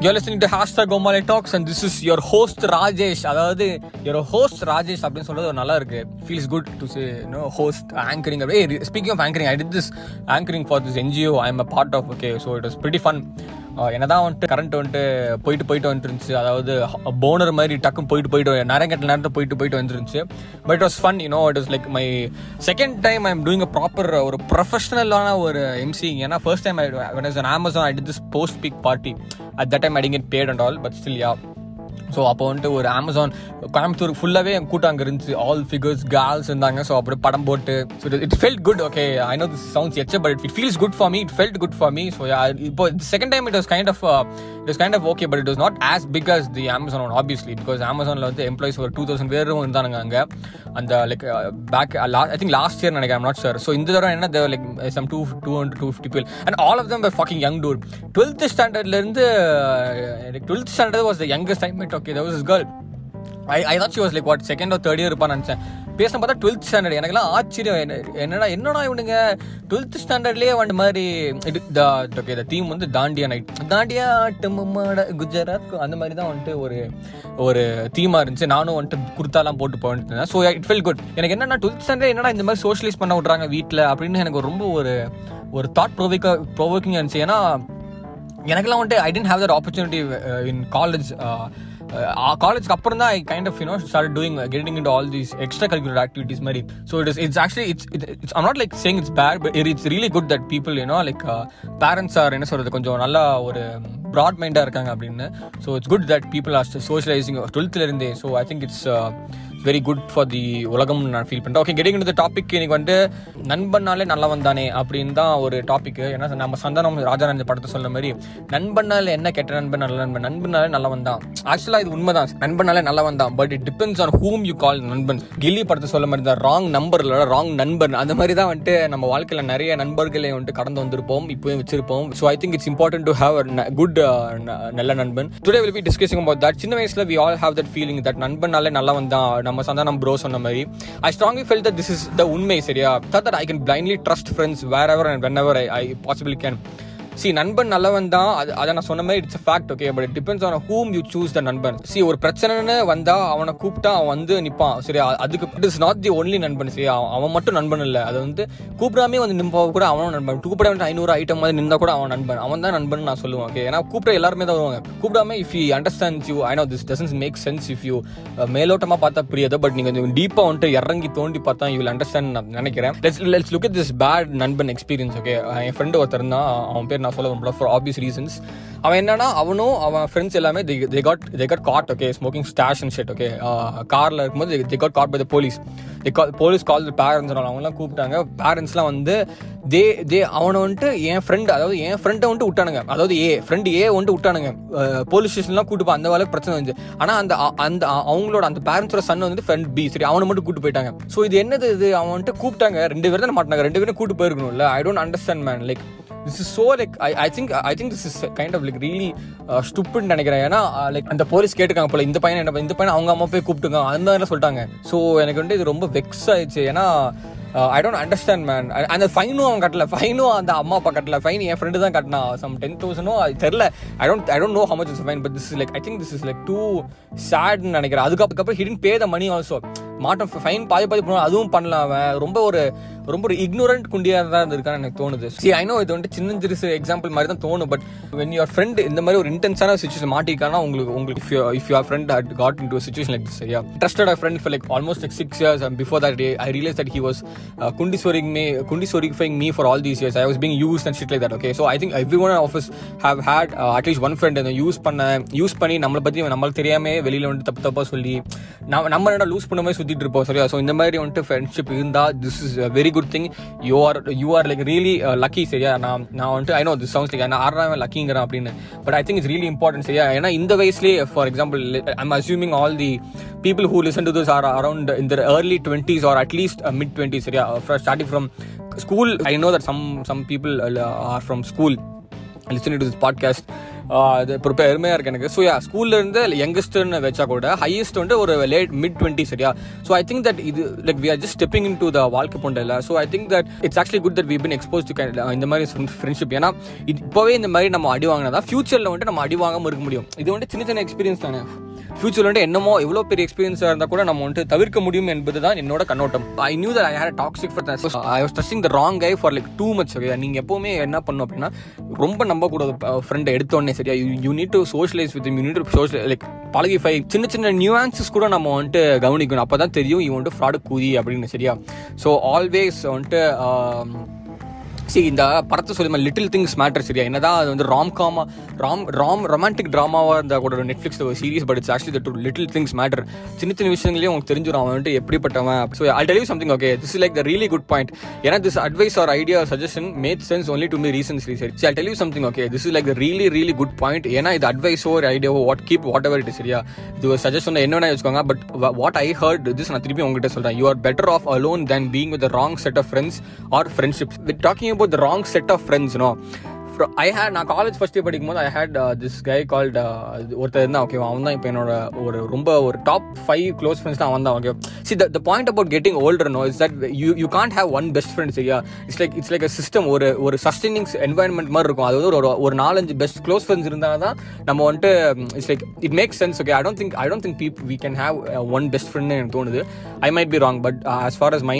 You're listening to hashtag Omale talks and this is your host Rajesh அதாவது your host Rajesh அப்படின்னு சொல்றது நல்லா இருக்கு feels good to say no host anchoring அப்படியே speaking of anchoring I did this anchoring for this NGO I am a part of okay so it is pretty fun என்னதான் வந்துட்டு current வந்துட்டு போயிட்டு போயிட்டு வந்துருந்துச்சு. அதாவது போனர் மாதிரி டக்குன்னு போயிட்டு போயிட்டு நேரம் கட்ட நேரத்தில் போயிட்டு போயிட்டு வந்துருந்துச்சு. But it was fun you know it was like my second time I am doing a proper ஒரு ப்ரொஃபஷனலான ஒரு எம்சி ஏன்னா first time I when I was on this I did party at the time at that time I didn't get paid and all so அப்போ வந்துட்டு ஒரு Amazon Coimbatore ஃபுல்லாகவே என் கூட்டம் அங்கே இருந்துச்சு. ஆல் ஃபிகர்ஸ் கேர்ள்ஸ் இருந்தாங்க. ஸோ அப்படி படம் போட்டு so it felt good okay I know this sounds எச்ச but it feels good for me it felt good for me so இப்போ second time it was kind of it was kind of okay but it was not as big as the Amazon one obviously because அமேசானில் வந்து employees ஒரு two thousand பேரும் இருந்தானுங்க அங்கே. அந்த like back I think last year நினைக்கிறேன் not sure so இந்த தடவை என்ன like some two two hundred two fifty பேர் and all of them fucking young to twelfth ஸ்டாண்டர்ட்லேருந்து twelfth standard was the youngest time okay that was girl I I thought she was like what second or third year இருப்பான்னு நினச்சேன். பேச பார்த்தா twelfth standard எனக்குலாம் ஆச்சரியம். என்ன- என்னடா என்னடா இவனுங்க? டுவெல்த் ஸ்டாண்டர்ட்லேயே வந்து மாதிரி இது ஓகே இந்த தீம் வந்து தாண்டியா நைட் தாண்டியா டம்மாட குஜராத் அந்த மாதிரி தான் வந்துட்டு ஒரு ஒரு தீமாக இருந்துச்சு. நானும் வந்துட்டு குர்த்தாலாம் போட்டு போயிட்டு ஸோ இட் ஃபெல் குட் எனக்கு என்னன்னா டுவெல்த் ஸ்டாண்டர்ட் என்னடா இந்த மாதிரி சோஷியலைஸ் பண்ண விட்றாங்க வீட்டில் அப்படின்னு எனக்கு ரொம்ப ஒரு ஒரு தாட் ப்ரோவிக்க ப்ரொவோக்கிங் இருந்துச்சு. ஏன்னா எனக்கெல்லாம் வந்துட்டு I didn't have that opportunity in college காலேஜ்க்கு அப்புறம் தான் I kind of you know start doing getting in all these extra curricular activities மாதிரி. So it is it's actually it's it's I'm not like saying it's bad but it's really good that people you know like parents are என்ன சொல்றது கொஞ்சம் நல்லா ஒரு broad மைண்டாக இருக்காங்க அப்படின்னு. So it's good that people are socialising டுவெல்த்தில் இருந்தே so I think it's very good for the உலகம் நான் ஃபீல் பண்ணுறேன் ஓகே கெட்டிங் இந்த டாபிக் இன்னைக்கு வந்து நண்பனாலே நல்லவன் தானே அப்படின்னு தான் ஒரு டாபிக் ஏன்னா நம்ம சந்தானம் ராஜானந்த படத்தை சொன்ன மாதிரி நண்பனால என்ன கெட்ட நண்பன் நல்ல நண்பன்? நண்பனாலே நல்லவன் தான். ஆக்சுவலாக இது உண்மைதான். நண்பனாலே நல்லவன் தான். But it depends on whom you call நண்பன். கில்லி படத்தை சொல்ல மாதிரி தான். ராங் நம்பர் இல்லை ராங் நண்பன். அந்த மாதிரி தான் வந்துட்டு நம்ம வாழ்க்கையில் நிறைய நண்பர்களை வந்துட்டு கடந்து வந்திருப்போம் இப்போயும் வச்சிருப்போம். So I think it's important to have good நல்ல நண்பன். Today will be discussing about that சின்ன வயசில் we all have that feeling that நண்பனாலே நல்லவன் தான். நம்ம சந்தா நம்ம ப்ரோ சொன்ன மாதிரி I strongly feel that this is the உண்மை சரியா? That I can blindly trust friends wherever and whenever I I possible can see நண்பன் நல்லவன் தான். அது அதை நான் சொன்ன மாதிரி it's fact okay but depends on whom you choose the நண்பன். சி ஒரு பிரச்சனைன்னு வந்தா அவனை கூப்பிட்டா அவன் வந்து நிப்பான். சரி அதுக்கு it is not the only நண்பன். சரி அவன் அவன் மட்டும் நண்பன் இல்லை. அது வந்து கூப்பிடாமே வந்து நிற்பா கூட அவனும் நண்பன். கூப்பிட வந்து ஐநூறு ஐட்டம் மாதிரி நின்றா கூட அவன் நண்பன். அவன் தான் நண்பன் நான் சொல்லுவேன் ஓகே ஏன்னா கூப்பிட எல்லாருமே தான் வருவாங்க. கூப்பிடாம if you understand you I know this doesn't make sense if you மேலோட்டமா பார்த்தா புரியாது. பட் நீங்க கொஞ்சம் டீப்பா வந்துட்டு இறங்கி தோண்டி பார்த்தா யூ வில் அண்டர்ஸ்டாண்ட் நான் நினைக்கிறேன். Let's let's look this bad நண்பன் எக்ஸ்பீரியன்ஸ் ஓகே என் ஃப்ரெண்டு ஒருத்தர் தான் அவன் பேர் நான் சொல்ல விரும்பல ஃபார் ஆப்வியஸ் ரீசன்ஸ் அவன் என்னன்னா அவனும் அவன் ஃப்ரெண்ட்ஸ் எல்லாமே they got they got caught okay smoking stash and shit okay காரில் இருக்கும்போது they got caught by the police they call police call parents அவங்களாம் கூப்பிட்டாங்க. பேரண்ட்ஸ்லாம் வந்து தே தே அவனை வந்துட்டு என் ஃப்ரெண்ட் அதாவது என் ஃப்ரெண்டை வந்துட்டு விட்டானுங்க. அதாவது ஏ ஃப்ரெண்டு ஏ வந்துட்டு விட்டானுங்க. போலீஸ் ஸ்டேஷன்லாம் கூட்டு போ அந்த வேலைக்கு பிரச்சனை வந்துச்சு. ஆனால் அந்த அந்த அவங்களோட அந்த பேரண்ட்ஸோட சன் வந்து ஃப்ரெண்ட் பி சரி அவனை மட்டும் கூட்டு போயிட்டாங்க. ஸோ இது என்னது இது? அவன் வந்துட்டு கூப்பிட்டாங்க. ரெண்டு பேரும் தான் மாட்டாங்க ரெண்டு பேரும் கூட்டு போயிருக்கணும்ல. I don't understand man like this is so like I I think I think this is kind of like really stupid நினைக்கிறேன். ஏன்னா uh, லைக் அந்த போலீஸ் கேட்டுக்காங்க போல இந்த பையன் என்ன இந்த பையன் அவங்க அம்மா போய் கூப்பிட்டுங்க அந்த மாதிரி சொல்லிட்டாங்க. ஸோ எனக்கு வந்து இது ரொம்ப வெக்ஸ் ஆயிடுச்சு. ஏன்னா ஐ டோன்ட் அண்டர்ஸ்டாண்ட் மேன் அந்த ஃபைனும் அவன் கட்டல. ஃபைனும் அந்த அம்மா அப்பா கட்டல. ஃபைன் என் ஃப்ரெண்டு தான் கட்டினா. சம் டென் தௌசண்டும் அது தெரில I don't I don't know how much is fine but this like I think this is like two சேட்னு நினைக்கிறேன். அதுக்கப்புறம் hidden pay the money also மாட்டம் ஃபைன் பாதி பாதி பண்ணுவோம் அதுவும் பண்ணலாம் அவன். ரொம்ப ஒரு ரொம்ப ஒரு இக்னோரண்ட் குண்டியாக தான் இருந்திருக்கான்னு எனக்கு தோணுது. சி ஐ நோ இது வந்துட்டு சின்ன சிறுசு எக்ஸாம்பிள் மாதிரி தான் தோணும் பட் வென் யுவர் ஃப்ரெண்ட் இந்த மாதிரி ஒரு இன்டென்ஸான சுச்சுவேஷன் மாட்டிக்கானா உங்களுக்கு உங்களுக்கு if you if your friend had got into situation like this சரியா? Trusted friend for like almost like six years and before that day I realise that he was குண்டி சோரிங் me குண்டி சோரிஃபைங் me for all these years I was being use and shit like that okay so I think every one of us have had at least one friend அந்த use பண்ண use பண்ணி நம்மளை பற்றி நம்மளுக்கு தெரியாமல் வெளியில் வந்து தப்பு தப்பாக சொல்லி நம்ம நம்ம என்ன லூஸ் பண்ண மாதிரி சுத்திட்டு இருப்போம் சரியா ஸோ இந்த மாதிரி வந்துட்டு ஃப்ரெண்ட்ஷிப் இருந்தால் this is very good thing you are you are like really lucky சரியா? நான் நான் வந்துட்டு I know this sounds like நான் ஆறாம் லக்கிங்கிறேன் அப்படின்னு. But I think it's really important சரியா? ஏன்னா இந்த வயசுலேயே for example I'm assuming all the people who listen to this are around இந்த early twenties or at least mid twenties சரியா? Starting from school I know that some some people are from school listen to this podcast அது இப்போ பெருமையாக இருக்குது எனக்கு. So yeah ஸ்கூல்ல இருந்து யங்கஸ்ட்னு வச்சா கூட ஹையஸ்ட் வந்து ஒரு லேட் மிட் டுவெண்ட்டி சரியா? ஸோ ஐ திங்க் தட் இது like we are just stepping into the வாழ்க்கை பொண்டையில் so I think that it's actually good that we been expose to இந்த மாதிரி ஃப்ரெண்ட்ஷிப் ஏன்னா இப்போவே இந்த மாதிரி நம்ம அடி வாங்கினா தான் ஃபியூச்சரில் வந்துட்டு நம்ம அடி வாங்காமல் இருக்க முடியும். இது வந்துட்டு சின்ன சின்ன எக்ஸ்பீரியன்ஸ் தானே. ஃபியூச்சரில் வந்துட்டு என்னமோ எவ்வளோ பெரிய எக்ஸ்பீரியன்ஸாக இருந்தால் கூட நம்ம வந்துட்டு தவிர்க்க முடியும் என்பது தான் என்னோட கண்ணோட்டம். I knew that I had toxic for I was touching the wrong guy for like too much okay நீங்கள் எப்போவுமே என்ன பண்ணும் அப்படின்னா ரொம்ப நம்பக்கூடாது ஃப்ரெண்டை எடுத்தோடனே சரியா? You need to socialise with you need to social like பழகிஃபை. சின்ன சின்ன நியூஆன்சஸ் கூட நம்ம வந்துட்டு கவனிக்கணும். அப்போ தான் தெரியும் இவன் வந்துட்டு ஃப்ராடு கூதி அப்படின்னு சரியா? ஸோ ஆல்வேஸ் வந்துட்டு சி இந்த படத்தை சொல்லி லிட்டில் திங்ஸ் மேட்டர் சரியா என்னதான் அது வந்து ராம் காமா ராம் ராம் ரொமான்டிக் ட்ராமாவாக இருந்தால் கூட நெட்ஃப்ளிக்ஸ் ஒரு series but it's actually the little things matter சின்ன சின்ன விஷயங்களையும் உங்களுக்கு தெரிஞ்சிடும் அவன் வந்துட்டு எப்படிப்பட்டவன். So I believe something okay this is like the really good point ஏன்னா this advice or idea suggestion made sense only to me recently சரி I believe something okay this is like the really really good point ஏன்னா இது அட்வைஸோ ஒரு ஐடியாவோ what keep whatever it சரியா? இது ஒரு suggestion என்னென்ன வச்சுக்கோங்க but what I heard this நான் திருப்பி உங்ககிட்ட சொல்கிறேன் you are better off alone than being with wrong set of friends or friendships with talking about the wrong set of friends you know I had நான் college first year படிக்கும் போது I had this guy called ஒருத்தர் இருந்தான் okay அவன் தான் இப்போ என்னோட ஒரு ரொம்ப ஒரு டாப் ஃபைவ் க்ளோஸ் ஃப்ரெண்ட்ஸ் தான் அவன் தான் okay see the point about getting older no is that you you can't have one best friends ஐயா it's like it's like a system ஒரு ஒரு சஸ்டெயினிங் என்வாயன்மெண்ட் மாதிரி இருக்கும். அது வந்து ஒரு ஒரு நாலஞ்சு பெஸ்ட் க்ளோஸ் ஃப்ரெண்ட்ஸ் இருந்தால் தான் நம்ம வந்துட்டு it's like it makes sense okay I don't think I don't think beep we can have one best ஃப்ரெண்ட்னு எனக்கு தோணுது. I might be wrong but as far as my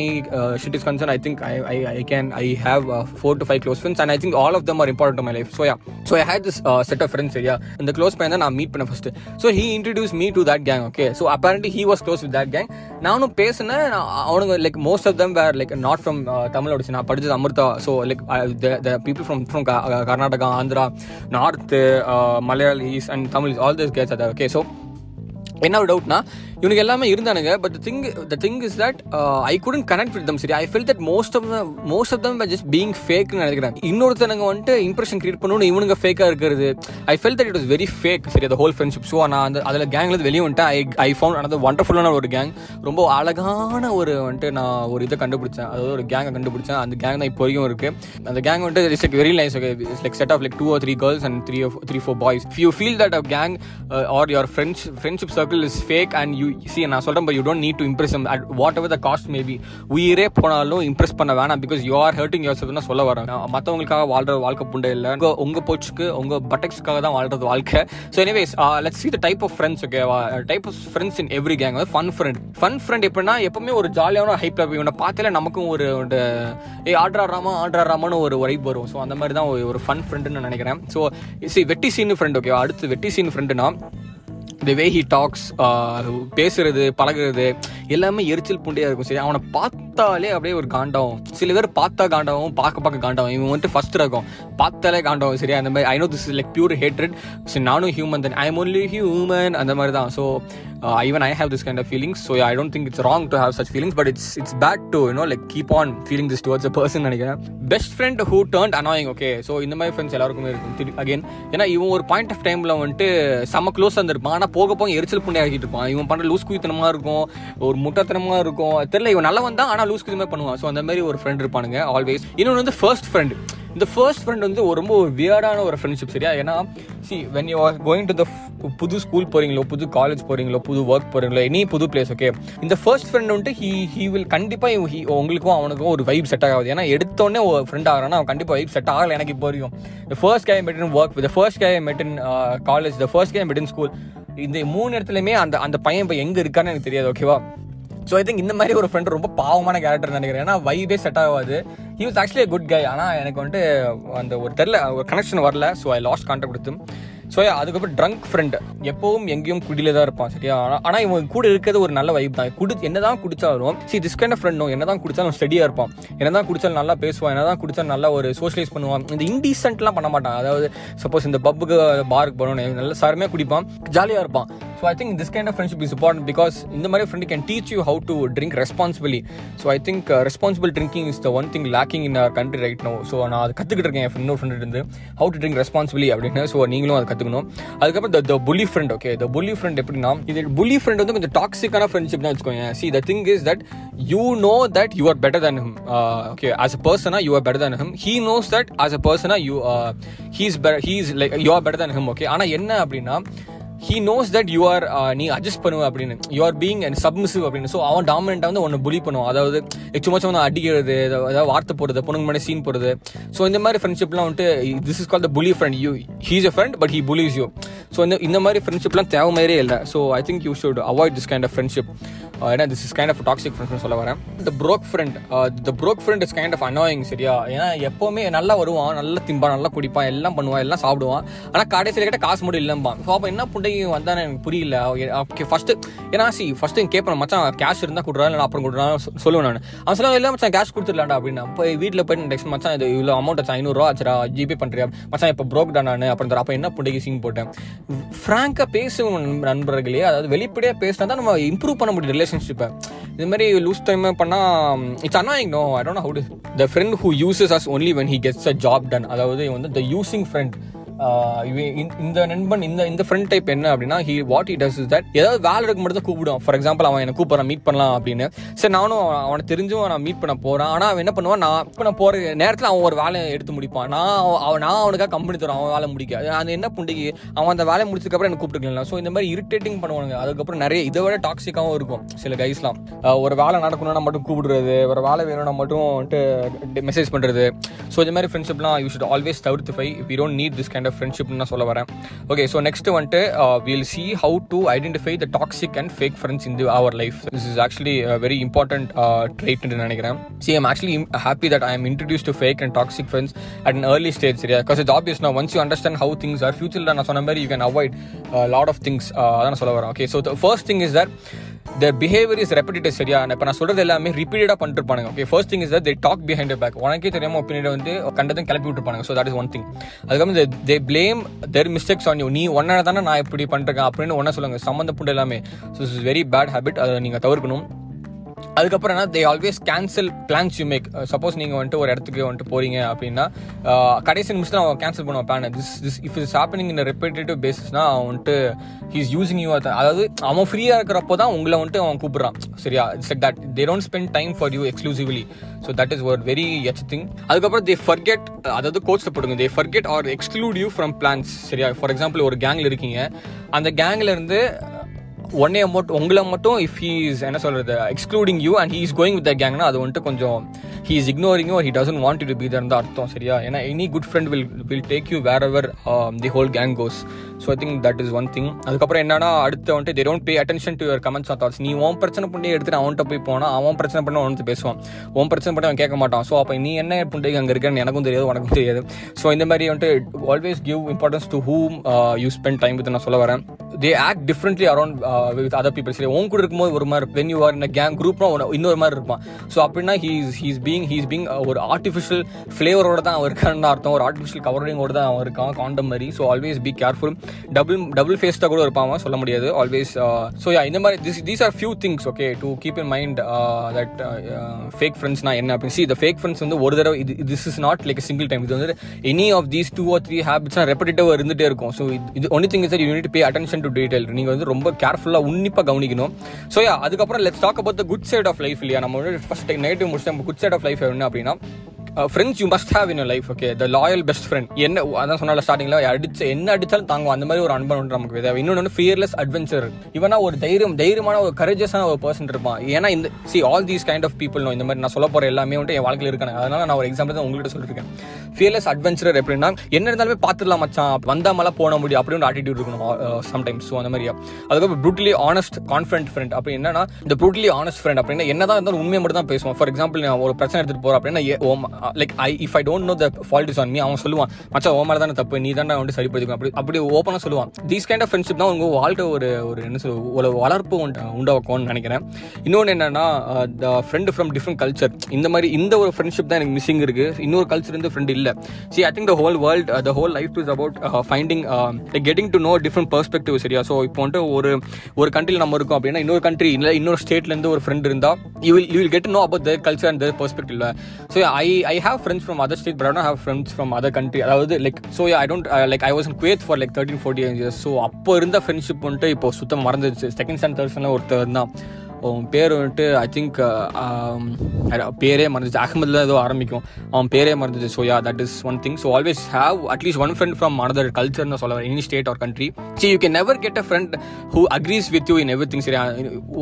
shit is concern I think I I I can I have four to five close friends and I think all of them are important my life so yeah so I had this set of friends சரியா இந்த close பையன் தான் நான் meet பண்ண first so he introduce me to that gang okay so apparently he was close with that gang நானும் பேசினேன். அவனுங்க like most of them were like not from Tamil ஒடிச்சு நான் படித்தது Amrita so like the people from from Karnataka Andhra north Malayalis and Tamil all this Gates அதை okay so என்ன ஒரு டவுட்னா இவனுக்கு எல்லாமே இருந்தானுங்க but thing the thing is that I couldn't connect with them சரி I feel that most of most of them just being ஃபேக்னு நினைக்கிறேன். இன்னொருத்தனங்க வந்துட்டு இம்ப்ரெஷன் கிரியேட் பண்ணணும் இவனுங்க ஃபேக்காக இருக்கிறது. I feel that it was very fake சரி அந்த ஹோல் ஃப்ரெண்ட்ஷிப் ஸோ நான் அந்த அதில் கேங்லேருந்து வெளியே வந்துட்டேன். ஐ ஐ ஃபவுண்ட் அனதர் ஒண்டர்ஃபுல்லான ஒரு கேங் ரொம்ப அழகான ஒரு வந்துட்டு நான் ஒரு இதை கண்டுபிடிச்சேன். அதாவது ஒரு கேங்கை கண்டுபிடிச்சேன். அந்த கேங் தான் இப்போ வரைக்கும் இருக்கு. அந்த கேங் வந்துட்டு it's like very nice okay it's like set of like two or three girls and three three four boys you feel that a gang or your friends friendship circle is fake and you see நான் சொல்கிறேன் you don't need to impress at whatever the cost maybe உயிரே போனாலும் impress பண்ண வேணாம் because you are hurting your செல்ஃப்னு சொல்ல வரேன். மற்றவங்களுக்காக வாழ்கிற வாழ்க்கை புண்டை இல்லை. உங்கள் உங்கள் போச்சுக்கு உங்கள் பட்டக்ஸ்க்காக தான் வாழ்கிறது வாழ்க்கை. So anyways let see the type of friends okay type of friends in every gang வந்து ஃபன் ஃப்ரெண்ட் ஃபன் ஃப்ரெண்ட் எப்படின்னா எப்பவுமே ஒரு ஜாலியான ஹைப் இவனை பார்த்தாலே நமக்கும் ஒரு ஏ ஆர்டர் ராமா ஆர்டர் ராமான்னு ஒரு வைப் வரும். ஸோ அந்த மாதிரி தான் ஒரு ஃபன் ஃப்ரெண்டுன்னு நினைக்கிறேன். ஸோ சி வெட்டி சீன் ஃப்ரெண்ட் ஓகே அடுத்து வெட்டி சீன் ஃப்ரெண்டுனா த வே ஹி டாக்ஸ் பேசுறது பழகுறது எல்லாமே எரிச்சல் புண்டையாக இருக்கும். சரி அவனை பார்த்தாலே அப்படியே ஒரு காண்டாவும். சில பேர் பார்த்தா காண்டாவும் பார்க்க பார்க்க காண்டாவும். இவன் வந்துட்டு ஃபர்ஸ்ட் இருக்கும் பார்த்தாலே காண்டாவும். சரியா அந்த மாதிரி I know this is like pure hatred சரி நானும் ஹியூமன் தன் ஐ எம் ஒன்லி ஹியூமன் அந்த மாதிரி தான். So even I have this kind of feelings so I don't think it's wrong to have such feelings but it's it's bad to you know like keep on feeling this towards a person நினைக்கிறேன். Best friend who turn annoying okay so இந்த மாதிரி friends எல்லாருக்குமே இருக்கும். Again ஏன்னா இவன் ஒரு point of டைமில் வந்துட்டு செம்ம க்ளோஸ் இருந்திருப்பான். ஆனால் போக போக எரிச்சல் புண்டி ஆகிட்டு இருப்பான். இவன் பண்ணுற லூஸ் குயித்தனமாக இருக்கும். ஒரு முட்டத்தனமாக இருக்கும். தெரியல இவன் நல்லவன் தான் ஆனால் லூஸ் மாதிரி பண்ணுவான். ஸோ அந்த மாதிரி ஒரு ஃப்ரெண்ட் இருப்பானுங்க ஆல்வேஸ் இன்னொன்று வந்து ஃபர்ஸ்ட் ஃப்ரெண்ட் இந்த ஃபர்ஸ்ட் ஃப்ரெண்ட் வந்து ஒரு ரொம்ப ஒரு வியர்டான ஒரு ஃப்ரெண்ட்ஷிப் சரியா? ஏன்னா see when you are going to the புது ஸ்கூல் போகிறீங்களோ புது காலேஜ் போகிறீங்களோ புது ஒர்க் போகிறீங்களோ எனி புது பிளேஸ் ஓகே இந்த ஃபர்ஸ்ட் ஃப்ரெண்ட் வந்துட்டு ஹி ஹி வில் கண்டிப்பாக உங்களுக்கும் அவனுக்கும் ஒரு வைப் செட் ஆகாது. ஏன்னா எடுத்தோடனே ஒரு ஃப்ரெண்ட் ஆகிறானா அவன் கண்டிப்பாக வைப் செட் ஆகலை எனக்கு இப்போ வரைக்கும் first guy met in work the first guy met in college the first guy met in school இந்த மூணு இடத்துலையுமே அந்த அந்த பையன் இப்போ எங்கே இருக்கான்னு எனக்கு தெரியாது ஓகேவா ஸோ ஐ திங்க் இந்த மாதிரி ஒரு ஃப்ரெண்ட் ரொம்ப பாவமான கேரக்டர் நினைக்கிறேன். ஏன்னா வைபே செட் ஆகாது. He was actually good guy ஆனால் எனக்கு வந்துட்டு அந்த ஒரு தெரில ஒரு கனெக்ஷன் வரல. ஸோ ஐ லாஸ்ட் கான்டாக்ட் கொடுத்து ஸோ அதுக்கப்புறம் ட்ரங்க் ஃப்ரெண்ட் எப்பவும் எங்கேயும் குடியில தான் இருப்பான் சரியா? ஆனால் இவன் கூட இருக்கிறது ஒரு நல்ல வைப் தான். குடி என்னதான் குடிச்சாலும் சி திஸ் கைண்ட் ஆஃப் ஃப்ரெண்டும் என்னதான் குடிச்சாலும் ஸ்டடியாக இருப்பான். என்னதான் குடிச்சாலும் நல்லா பேசுவான் என்னதான் குடிச்சாலும் நல்லா ஒரு சோஷியலைஸ் பண்ணுவான். இந்த இன்டீசென்ட்லாம் பண்ண மாட்டான். அதாவது சப்போஸ் இந்த பப்புக்கு பாருக்கு போகணும் நல்ல சாருமே குடிப்பான் ஜாலியாக இருப்பான். So I think this kind of friendship is important because இந்த மாதிரி friend can teach you how to drink responsibly so I think responsible drinking is the one thing lacking in our country right no so நான் அது கற்றுக்கிட்டு இருக்கேன் என் இன்னொரு friend இருந்து. How to drink responsibly அப்படின்னு. ஸோ நீங்களும் அதை கற்றுக்கணும் அதுக்கப்புறம் த புலி ஃப்ரெண்ட் ஓகே த புலி ஃப்ரெண்ட் எப்படின்னா இது புலி ஃப்ரெண்ட் வந்து கொஞ்சம் டாக்ஸிக்கான ஃப்ரெண்ட்ஷிப் தான் வச்சுக்கோங்க. See the thing is that you know that you are better than him okay as a பர்சனா you are better than him he knows that as a பர்சனா you he's he's like you are better than him okay ஆனால் என்ன அப்படின்னா he knows that you are நீ adjust பண்ணுவ அப்படின்னு. You are being and submissive அப்படின்னு. So அவன் டாமினெண்ட்டாக வந்து ஒன்று புலி பண்ணுவான். அதாவது சும்மா சும்மா அடிக்கிறது ஏதாவது வார்த்தை போடுறது பொண்ணுங்க மேலே சீன் போடுறது. ஸோ இந்த மாதிரி ஃப்ரெண்ட்ஷிப்லாம் வந்துட்டு this is call the bully friend you he's a friend but he bullies you so இந்த இந்த மாதிரி ஃப்ரெண்ட்ஷிப்லாம் தேவை மாதிரியே இல்லை. So I think you should avoid this kind of friendship ஏன்னா this is kind of toxic friends சொல்ல வரேன். The broke friend the broke friend is kind of annoying சரியா? ஏன்னா எப்போவுமே நல்லா வருவான் நல்லா திம்பான் நல்லா குடிப்பான் எல்லாம் பண்ணுவான் எல்லாம் சாப்பிடுவான். ஆனால் கடைசியில் கிட்ட காசு மட்டும் இல்லைம்பான். ஸோ அப்போ என்ன புண்டைக்கு வந்தானே எனக்கு புரியல. ஓகே ஃபர்ஸ்ட் ஏன்னா சி ஃபர்ஸ்ட் கேட்பேன் மச்சான் கேஷ் இருந்தால் கொடுறா இல்லை அப்புறம் கொடுறா சொல்லுவேன் நான். அவன் சொல்லுவான் இல்லை மச்சான் கேஷ் கொடுத்துடலாண்டா அப்படின்னா போய் வீட்டில் போய் நெக்ஸ்ட் மச்சான் இது இவ்வளோ அமௌண்ட் ஆச்சு ஐநூறுரூவா ஆச்சுரா ஜிபே பண்ணுறியா மச்சான் இப்போ ப்ரோக் தான் நான் அப்புறம் அப்போ என்ன புண்டைக்கு சீன் போட்டேன்? ஃப்ராங்காக பேசுவோம் நண்பர்களே அதாவது வெளிப்படையாக பேசினா தான் நம்ம இம்ப்ரூவ் பண்ண முடியும் ரிலேஷன்ஷிப்பை இது மாதிரி லூஸ் டைம் பண்ணால் it's annoying no I don't how to the friend who uses us only when he gets a job done அதாவது வந்து த யூசிங் ஃப்ரெண்ட் இந்த நண்பன் இந்த இந்த ஃப்ரெண்ட் டைப் என்ன அப்படின்னா he what it does is that ஏதாவது வேலை இருக்கு மட்டும் தான் கூப்பிடும் ஃபார் எக்ஸாம்பிள் அவன் என்ன கூப்பிட்றான் மீட் பண்ணலாம் அப்படின்னு. சரி நானும் அவனை தெரிஞ்சும் நான் மீட் பண்ண போறேன். ஆனால் அவன் என்ன பண்ணுவான் நான் இப்போ நான் போற நேரத்தில் அவன் ஒரு வேலையை எடுத்து முடிப்பான். நான் அவன் நான் அவனுக்காக கம்பெனி தரும் அவன் வேலை முடிக்க. அது என்ன புண்டிக்கு? அவன் அந்த வேலை முடிச்சதுக்கப்புறம் எனக்கு கூப்பிட்டுக்கலாம் ஸோ இந்த மாதிரி இரிட்டேட்டிங் பண்ணுவானுங்க. அதுக்கப்புறம் நிறைய இதை விட டாக்ஸிக்காகவும் இருக்கும். சில கைஸ்லாம் ஒரு வேலை நடக்கணும்னா மட்டும் கூப்பிடுறது ஒரு வேலை வேணும்னா மட்டும் வந்துட்டு மெசேஜ் பண்ணுறது ஸோ இந்த மாதிரி ஃப்ரெண்ட்ஷிப்லாம் யூ ஷுட் ஆல்வேஸ் தவிர்த்து five we don't need this kind of ஃப்ரெண்ட்ஷிப்னு நான் சொல்ல வரேன். ஓகே ஸோ நெக்ஸ்ட் வந்துட்டு will see how to identify the toxic and fake friends in our life this is actually very important ட்ரேட்னு நினைக்கிறேன். See I'm actually happy that I am introduce to fake and toxic friends at an early stage சரியா? Because it's obvious நான் once you understand how things are ஃபியூச்சரில் நான் சொன்ன மாதிரி you can avoid lot of things அதான் சொல்ல வரேன். Okay so first thing is that their behaviour is repetitive சரியா? இப்போ நான் சொல்றது எல்லாமே ரிப்பீட்டடாக பண்ணிருப்பாங்க okay first thing is they talk behind back உனக்கே தெரியாம ஒப்பீனியை வந்து கண்டதும் கிளப்பி விட்டுருப்பாங்க so that is one thing அதுக்கப்புறம் they blame their mistakes on you நீ ஒன்னால தானே நான் இப்படி பண்ணிருக்கேன் அப்படின்னு ஒன்னா சொல்லுங்க. சம்மந்தப்பட்ட எல்லாமே. So is very bad habit அதை நீங்கள் தவிர்க்கணும். அதுக்கப்புறம் என்ன they always cancel plans you make suppose நீங்கள் வந்துட்டு ஒரு இடத்துக்கு வந்துட்டு போகிறீங்க அப்படின்னா uh, கடைசி நிமிஷத்தில் அவன் கேன்சல் பண்ணுவான் plan this this if is happening in repetitive பேசிஸ்னா அவன் வந்துட்டு ஹீஸ் யூசிங் யூ அதாவது அவன் ஃப்ரீயாக இருக்கிறப்போ தான் உங்களை வந்துட்டு அவன் கூப்பிட்றான். சரியா? It's like that they don't spend time for you exclusively so that is ஒரு வெரி எச் திங் அதுக்கப்புறம் தே ஃபர்கெட் அதாவது கோச்சில் போடுங்க. They forget or exclude you from plans சரியா? ஃபார் எக்ஸாம்பிள் ஒரு கேங்கில் இருக்கீங்க. அந்த கேங்கில் இருந்து ஒன்னே மட்டும் உங்களை மட்டும் இஃப் ஹீ இஸ் என்ன சொல்றது excluding you and he is going with the கேங்னா அது வந்துட்டு கொஞ்சம் he is ignoring he doesn't want to be தான் அர்த்தம் சரியா? ஏன்னா any good friend will will take you wherever the whole gang goes so I think that is one thing அதுக்கப்புறம் என்னன்னா அடுத்து வந்துட்டு they don't pay attention to your comments or thoughts நீ உன் பிரச்சனை பண்ணி எடுத்துட்டு அவன்கிட்ட போய் போனால் அவன் பிரச்சனை பண்ண அவனுக்கு பேசுவான். உன் பிரச்சனை பண்ணி அவன் கேட்க மாட்டான். ஸோ அப்போ நீ என்ன புண்டைக்கு அங்கே இருக்கன்னு எனக்கும் தெரியாது உனக்கும் தெரியாது. ஸோ இந்த மாதிரி வந்துட்டு always give importance to whom you spend time with நான் சொல்ல வரேன். They act differently around with other people சரி உன் கூட இருக்கும்போது ஒரு மாதிரி வென் யூ ஆர் இந்த கேங் குரூப்னா இன்னொரு மாதிரி இருப்பான். ஸோ அப்படின்னா he's he's being he's being ஒரு ஆர்டிஃபிஷியல் ஃப்ளேவரோட தான் அவன் இருக்கான்னு அர்த்தம். ஒரு ஆர்டிஃபிஷியல் கவரிங்கோட தான் அவன் இருக்கான் காண்டம் மாதிரி. So always be careful double double ஃபேஸ்டாக கூட இருப்பான் சொல்ல முடியாது. ஆல்வேஸ் ஸோ யா இந்த மாதிரி this these are few things okay to keep in mind that fake ஃப்ரெண்ட்ஸ்னா என்ன அப்படின்னு. சி இந்த ஃபேக் ஃப்ரெண்ட்ஸ் வந்து ஒரு தடவை இது this is not like single time இது வந்து any of these two or three habits repetitive இருந்துகிட்டே இருக்கும். ஸோ இது only thing is you need pay attention to detail நீங்கள் வந்து ரொம்ப கேர்ஃபுல் ஃபுல்லாக உன்னிப்பாக கவனிக்கணும். ஸோ அதுக்கப்புறம் let's talk about the good side of life இல்லையா? நம்ம வந்து ஃபஸ்ட் நெகட்டிவ் முடிச்சு நம்ம குட் சைட் ஆஃப் லைஃப் என்ன அப்படின்னா friends you must have in life okay the loyal best friend என்ன அதான் சொன்னால ஸ்டார்டிங்ல அடிச்சு என்ன அடித்தாலும் தாங்கும் அந்த மாதிரி ஒரு அன்பன் ஒன்று நமக்கு தேவை இன்னொன்று ஃபியர்லெஸ் அட்வென்ச்சர் இவனா ஒரு தைரியம் தைரியமான ஒரு கரேஜஸான ஒரு பர்சன் இருப்பான். ஏன்னா இந்த see all these kind of people இந்த மாதிரி நான் சொல்ல போற எல்லாமே வந்துட்டு என் வாழ்க்கையில் இருக்காங்க. அதனால நான் ஒரு எக்ஸாம்பிள் தான் உங்கள்கிட்ட சொல்லியிருக்கேன் ஃபியர்லெஸ் அட்வென்ச்சர் எப்படின்னா என்ன இருந்தாலுமே பார்த்துடலாம் மச்சான். வந்தா மேலே போன முடியும். அப்படின்னு ஆட்டிடியூட் இருக்கணும் uh, uh, சம்டைம்ஸ் ஸோ அந்த மாதிரியா. அதுக்கப்புறம் ப்ரூட்லி ஆனஸ்ட் கான்ஃபிடன்ட் ஃப்ரெண்ட் அப்படி என்னன்னா இந்த ப்ரூட்லி ஆனஸ்ட் ஃப்ரெண்ட் அப்படின்னா என்னதான் இருந்தாலும் உண்மையை மட்டும் தான் பேசுவோம் ஃபார் எக்ஸாம்பிள் நான் ஒரு பிரச்சனை எடுத்துட்டு போகிறேன் அப்படின்னா like I if I don't know the fault is on me அவன் சொல்லுவான் மச்சா ஓ மேலே தானே தப்பு நீ தானே வந்து சரிப்படுத்திக்கும் அப்படி அப்படி ஓப்பனாக சொல்லுவான். தீஸ் கைண்ட் ஆஃப் ஃப்ரெண்ட்ஷிப் தான் உங்கள் வாழ்க்கை ஒரு ஒரு என்ன சொல்ல ஒரு வளர்ப்பு உண்டாக்கும்னு நினைக்கிறேன். இன்னொன்று என்னன்னா the friend from different culture இந்த மாதிரி இந்த ஒரு ஃப்ரெண்ட்ஷிப் தான் எனக்கு மிஸ்ஸிங் இருக்கு. இன்னொரு கல்ச்சர் இருந்து ஃப்ரெண்ட் இல்லை. See I think the whole world the whole life is about finding getting to know different perspective சரியா? ஸோ இப்போ வந்துட்டு ஒரு ஒரு கண்ட்ரியில் நம்ம இருக்கோம் அப்படின்னா இன்னொரு கண்ட்ரி இல்லை இன்னொரு ஸ்டேட்லேருந்து ஒரு ஃப்ரெண்ட் இருந்தால் you will you will get know about their culture and their perspective so I I have friends from other state but I have friends from other country அதாவது like so I don't like I was Kuwait for like thirteen forty years so அப்போ இருந்த friendship வந்துட்டு இப்போ சுத்தம் மறந்துச்சு second stand third ஒருத்தர் தான் அவன் பேர் வந்துட்டு ஐ uh, um, திங்க் பேரே மறந்துச்சு. அகமதுல ஏதோ ஆரம்பிக்கும். அவன் பேரே மறந்துச்சு. So yeah that is one thing so always have at least one friend from another கல்ச்சர்னு சொல்ல any state or country see you can never get a friend who agrees with you in everything சரி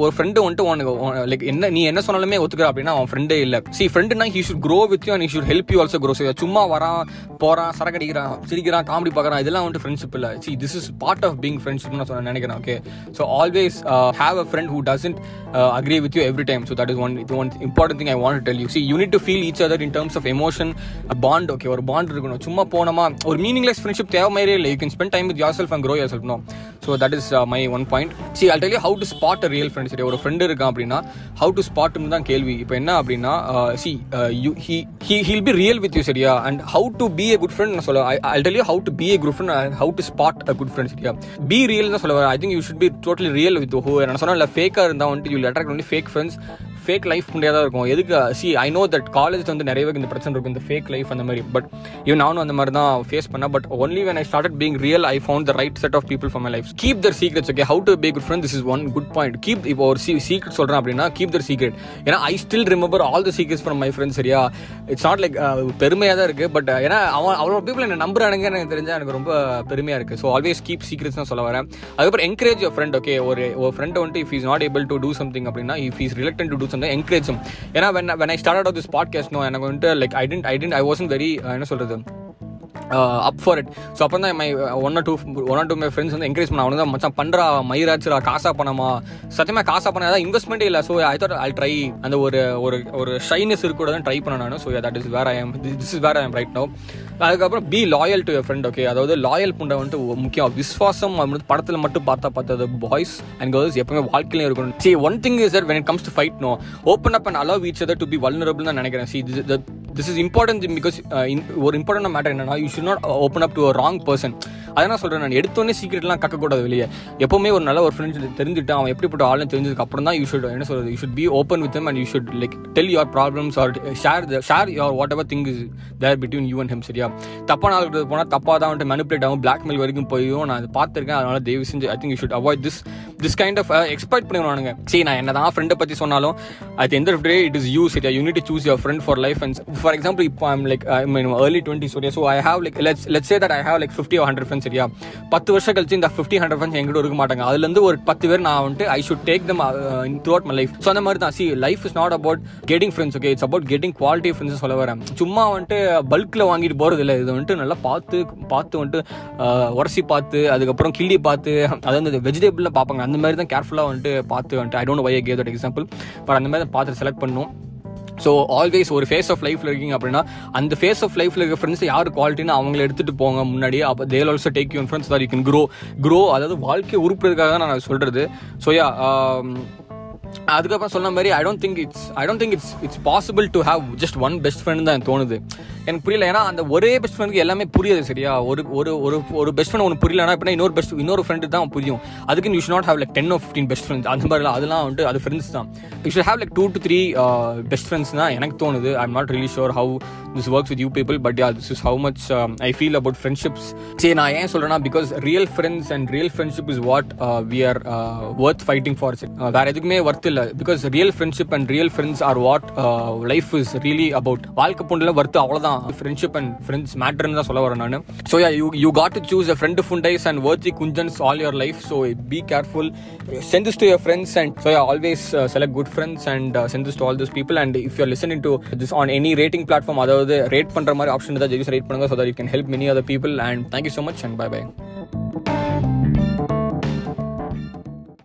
ஒரு friend வந்துட்டு உனக்கு like என்ன நீ என்ன சொன்னாலுமே ஒத்துக்கிற அப்படின்னா அவன் ஃப்ரெண்டே இல்லை. See ஃப்ரெண்டுனா he should grow with you and he should help you also grow சும்மா வரான் போறான் சரக்கடிக்கிறான் சிரிக்கிறான் காமெடி பார்க்குறான் இதெல்லாம் வந்துட்டு ஃப்ரெண்ட்ஷிப் இல்லை. See this is part of being ஃப்ரெண்ட்ஷிப்னு நான் நினைக்கிறேன். Okay so always have a friend who doesn't uh, agree with you every time so that is one the one important thing i want to tell you see you need to feel each other in terms of emotion a bond okay ஒரு bond இருக்கணும் சும்மா போனோமா ஒரு meaningless friendship தேவை மாதிரி இல்லை you can spend time with yourself and grow yourself no so that is my one point see I'll tell you how to spot a real friend சரி ஒரு ஃப்ரெண்டு இருக்கான் அப்படின்னா ஹவு டு ஸ்பாட்னு தான் கேள்வி. இப்போ என்ன அப்படின்னா see you he he he'll be real with you சரியா and how to be a good friend நான் சொல்ல I tell you how to be a good friend and how to spot a good friend சரியா be real தான் சொல்ல I think you should be totally real with who நான் சொன்னேன் இல்லை ஃபேக்காக இருந்தால் வந்துட்டு you attract only fake friends fake life முடியாதான் இருக்கும். எதுக்கு see I know that college வந்து நிறைய பேருக்கு இந்த பிரச்சனை இருக்கும் இந்த ஃபேக் லைஃப் அந்த மாதிரி. பட் இவன் நானும் அந்த மாதிரி தான் ஃபேஸ் பண்ணேன். But only when I start being real I found the right set of people for my life keep their secrets okay how to be good friend this is one good point keep இப்போ ஒரு secret சொல்கிறேன் அப்படின்னா keep their secret ஏன்னா I still remember all the secrets from my friends சரியா? It's not like uh, பெருமையாக தான் இருக்குது but uh, ஏன்னா அவன் அவ்வளோ பீப்பிள் என்ன நம்புறானுங்க எனக்கு தெரிஞ்சா எனக்கு ரொம்ப பெருமையாக இருக்குது ஸோ ஆல்வேஸ் கீப் சீக்ரெட்ஸ் தான் சொல்ல வரேன். அதுக்கப்புறம் என்கரேஜ் ஃப்ரெண்ட் ஓகே ஒரு ஒரு ஃப்ரெண்ட் வந்துட்டு if is not able to do something அப்படின்னா if is reluctant to do வந்து என்கரேஜும் ஏன்னா when when I start of this podcast no எனக்கு வந்துட்டு like I tend I tend I wasn't very என்ன சொல்கிறது அப் ஃபார் இட் ஸோ அப்போ தான் my one two one or two my friends வந்து என்கரேஜ் பண்ண அவனு தான் மச்சான் பண்ணுறா மயிராச்சுரா காசா பண்ணமா சத்தியமாக காசா பண்ண அதான் இன்வெஸ்ட்மெண்ட்டே இல்லை. So I thought I try அந்த ஒரு ஒரு ஒரு ஷைனஸ் இருக்கூட தான் ட்ரை பண்ண நான். So that is where I am this is where I am right no அதுக்கப்புறம் be loyal to your friend okay அதாவது லாயல் புண்டை வந்துட்டு முக்கியம். விஸ்வாசம் வந்து படத்தில் மட்டும் பார்த்தா பார்த்தது பாய்ஸ் அண்ட் கேர்ள்ஸ் எப்பவுமே வாழ்க்கையிலும் இருக்கணும். See one thing is when it comes to fight no open up and allow each other to be vulnerable தான் நினைக்கிறேன். See this is important because ஒரு இம்பார்ட்டன்ட் மேட்டர் என்னன்னா should not open up to a wrong person அதான் சொல்கிறேன் நான் எடுத்தோடனே சீக்கிரட்லாம் கக்கக்கூடாது வெளியே. எப்பவுமே ஒரு நல்ல ஒரு ஃப்ரெண்ட்ஸ் தெரிஞ்சுட்டு அவன் எப்படிப்பட்ட ஆள்னு தெரிஞ்சதுக்கு அப்புறம் தான் யூ ஷுட் என்ன சொல்றது you should be open with and you should like tell your problems or share share your whatever thing is there between you and him சரியா? தப்பான ஆளுக்கு போனால் தப்பாக தான் வந்துட்டு மேனிபுலேட் ஆகும் பிளாக்மெயில் வரைக்கும் போயும் நான் அதை பார்த்துருக்கேன் அதனால தயவு செஞ்சு I think you should avoid this this kind of expect பண்ணிடுவானுங்க. சரி நான் என்ன தான் ஃப்ரெண்டை பற்றி சொன்னாலும் at end the day it is you சரியா? You need choose your friend for life and for example இப்போ I'm like I mean early twenty சரியா? So I have like let's let's say that I have like fifty hundred friends சரியா? பத்து வருஷம் கழிச்சு இந்த fifty hundred friends எங்கிட்ட இருக்க மாட்டாங்க. அதுலேருந்து ஒரு பத்து பேர் நான் வந்துட்டு I should take them throughout my life so அந்த மாதிரி தான். See life is not about getting friends okay it's about getting quality friends சொல்ல வரேன். சும்மா வந்துட்டு பல்கில் வாங்கிட்டு போகிறது இல்லை. இது வந்துட்டு நல்லா பார்த்து பார்த்து வந்துட்டு uh, உரசி பார்த்து அதுக்கப்புறம் கிள்ளி பார்த்து அதாவது வந்து வெஜிடபிளில் பார்ப்பாங்க. அந்த மாதிரி தான் கேர்ஃபுல்லாக வந்துட்டு பார்த்து வந்துட்டு I don't why gave that example but அந்த மாதிரி தான் பார்த்து செலக்ட் பண்ணும். ஸோ ஆல்வேஸ் ஒரு ஃபேஸ் ஆஃப் லைஃப்ல இருக்கீங்க அப்படின்னா அந்த ஃபேஸ் ஆஃப் லைஃப்ல இருக்க ஃப்ரெண்ட்ஸ் யார் குவாலிட்டின்னு அவங்கள எடுத்துட்டு போங்க முன்னாடி அப்போ they'll also take young friends that you can grow grow அதாவது வாழ்க்கையை உருப்புறதுக்காக தான் நான் சொல்றது. ஸோ யா um, அதுக்கப்புறம் சொன்ன மாதிரி I don't think it's I don't think it's it's possible to have just one best friend தான் தோணுது. எனக்கு புரியல. ஏன்னா அந்த ஒரே பெஸ்ட் ஃப்ரெண்டுக்கு எல்லாமே புரியாது சரியா? ஒரு ஒரு ஒரு ஒரு பெஸ்ட் ஃப்ரெண்ட் ஒன்று புரியலனா அப்படின்னா இன்னொரு பெஸ்ட் இன்னொரு ஃப்ரெண்டு தான் புரியும். அதுக்கு you should not have like ten of fifteen best friends அந்த மாதிரிலாம் அதெல்லாம் வந்துட்டு அது ஃப்ரெண்ட்ஸ் தான். You should have like two to three best friends தான் எனக்கு தோணுது. I am not really sure how this works with you people but yeah this is how much I feel about friendships சரி நான் ஏன் சொல்கிறேன்னா because real friends and real friendship is what we are worth fighting for வேற எதுக்குமே worth இல்லை. Because real friendship and real friends are what life is really about வாழ்க்கை பொண்ணில் worth அவ்வளோதான் ஃப்ரெண்ட்ஷிப் அண்ட் ஃப்ரெண்ட்ஸ் மேட்டர்னு தான் சொல்ல வரேன் நான். So you you got to choose a friend ஃபுண்டைஸ் and worthy குஞ்சன்ஸ் all your life so be careful send this to your friends and so always select good friends and send this to all this people and if you're listening to this on any rating platform அதாவது rate பண்ணுற மாதிரி option தான் ஜெயிஸ் rate பண்ணுங்க so that you can help many other people and thank you so much and bye bye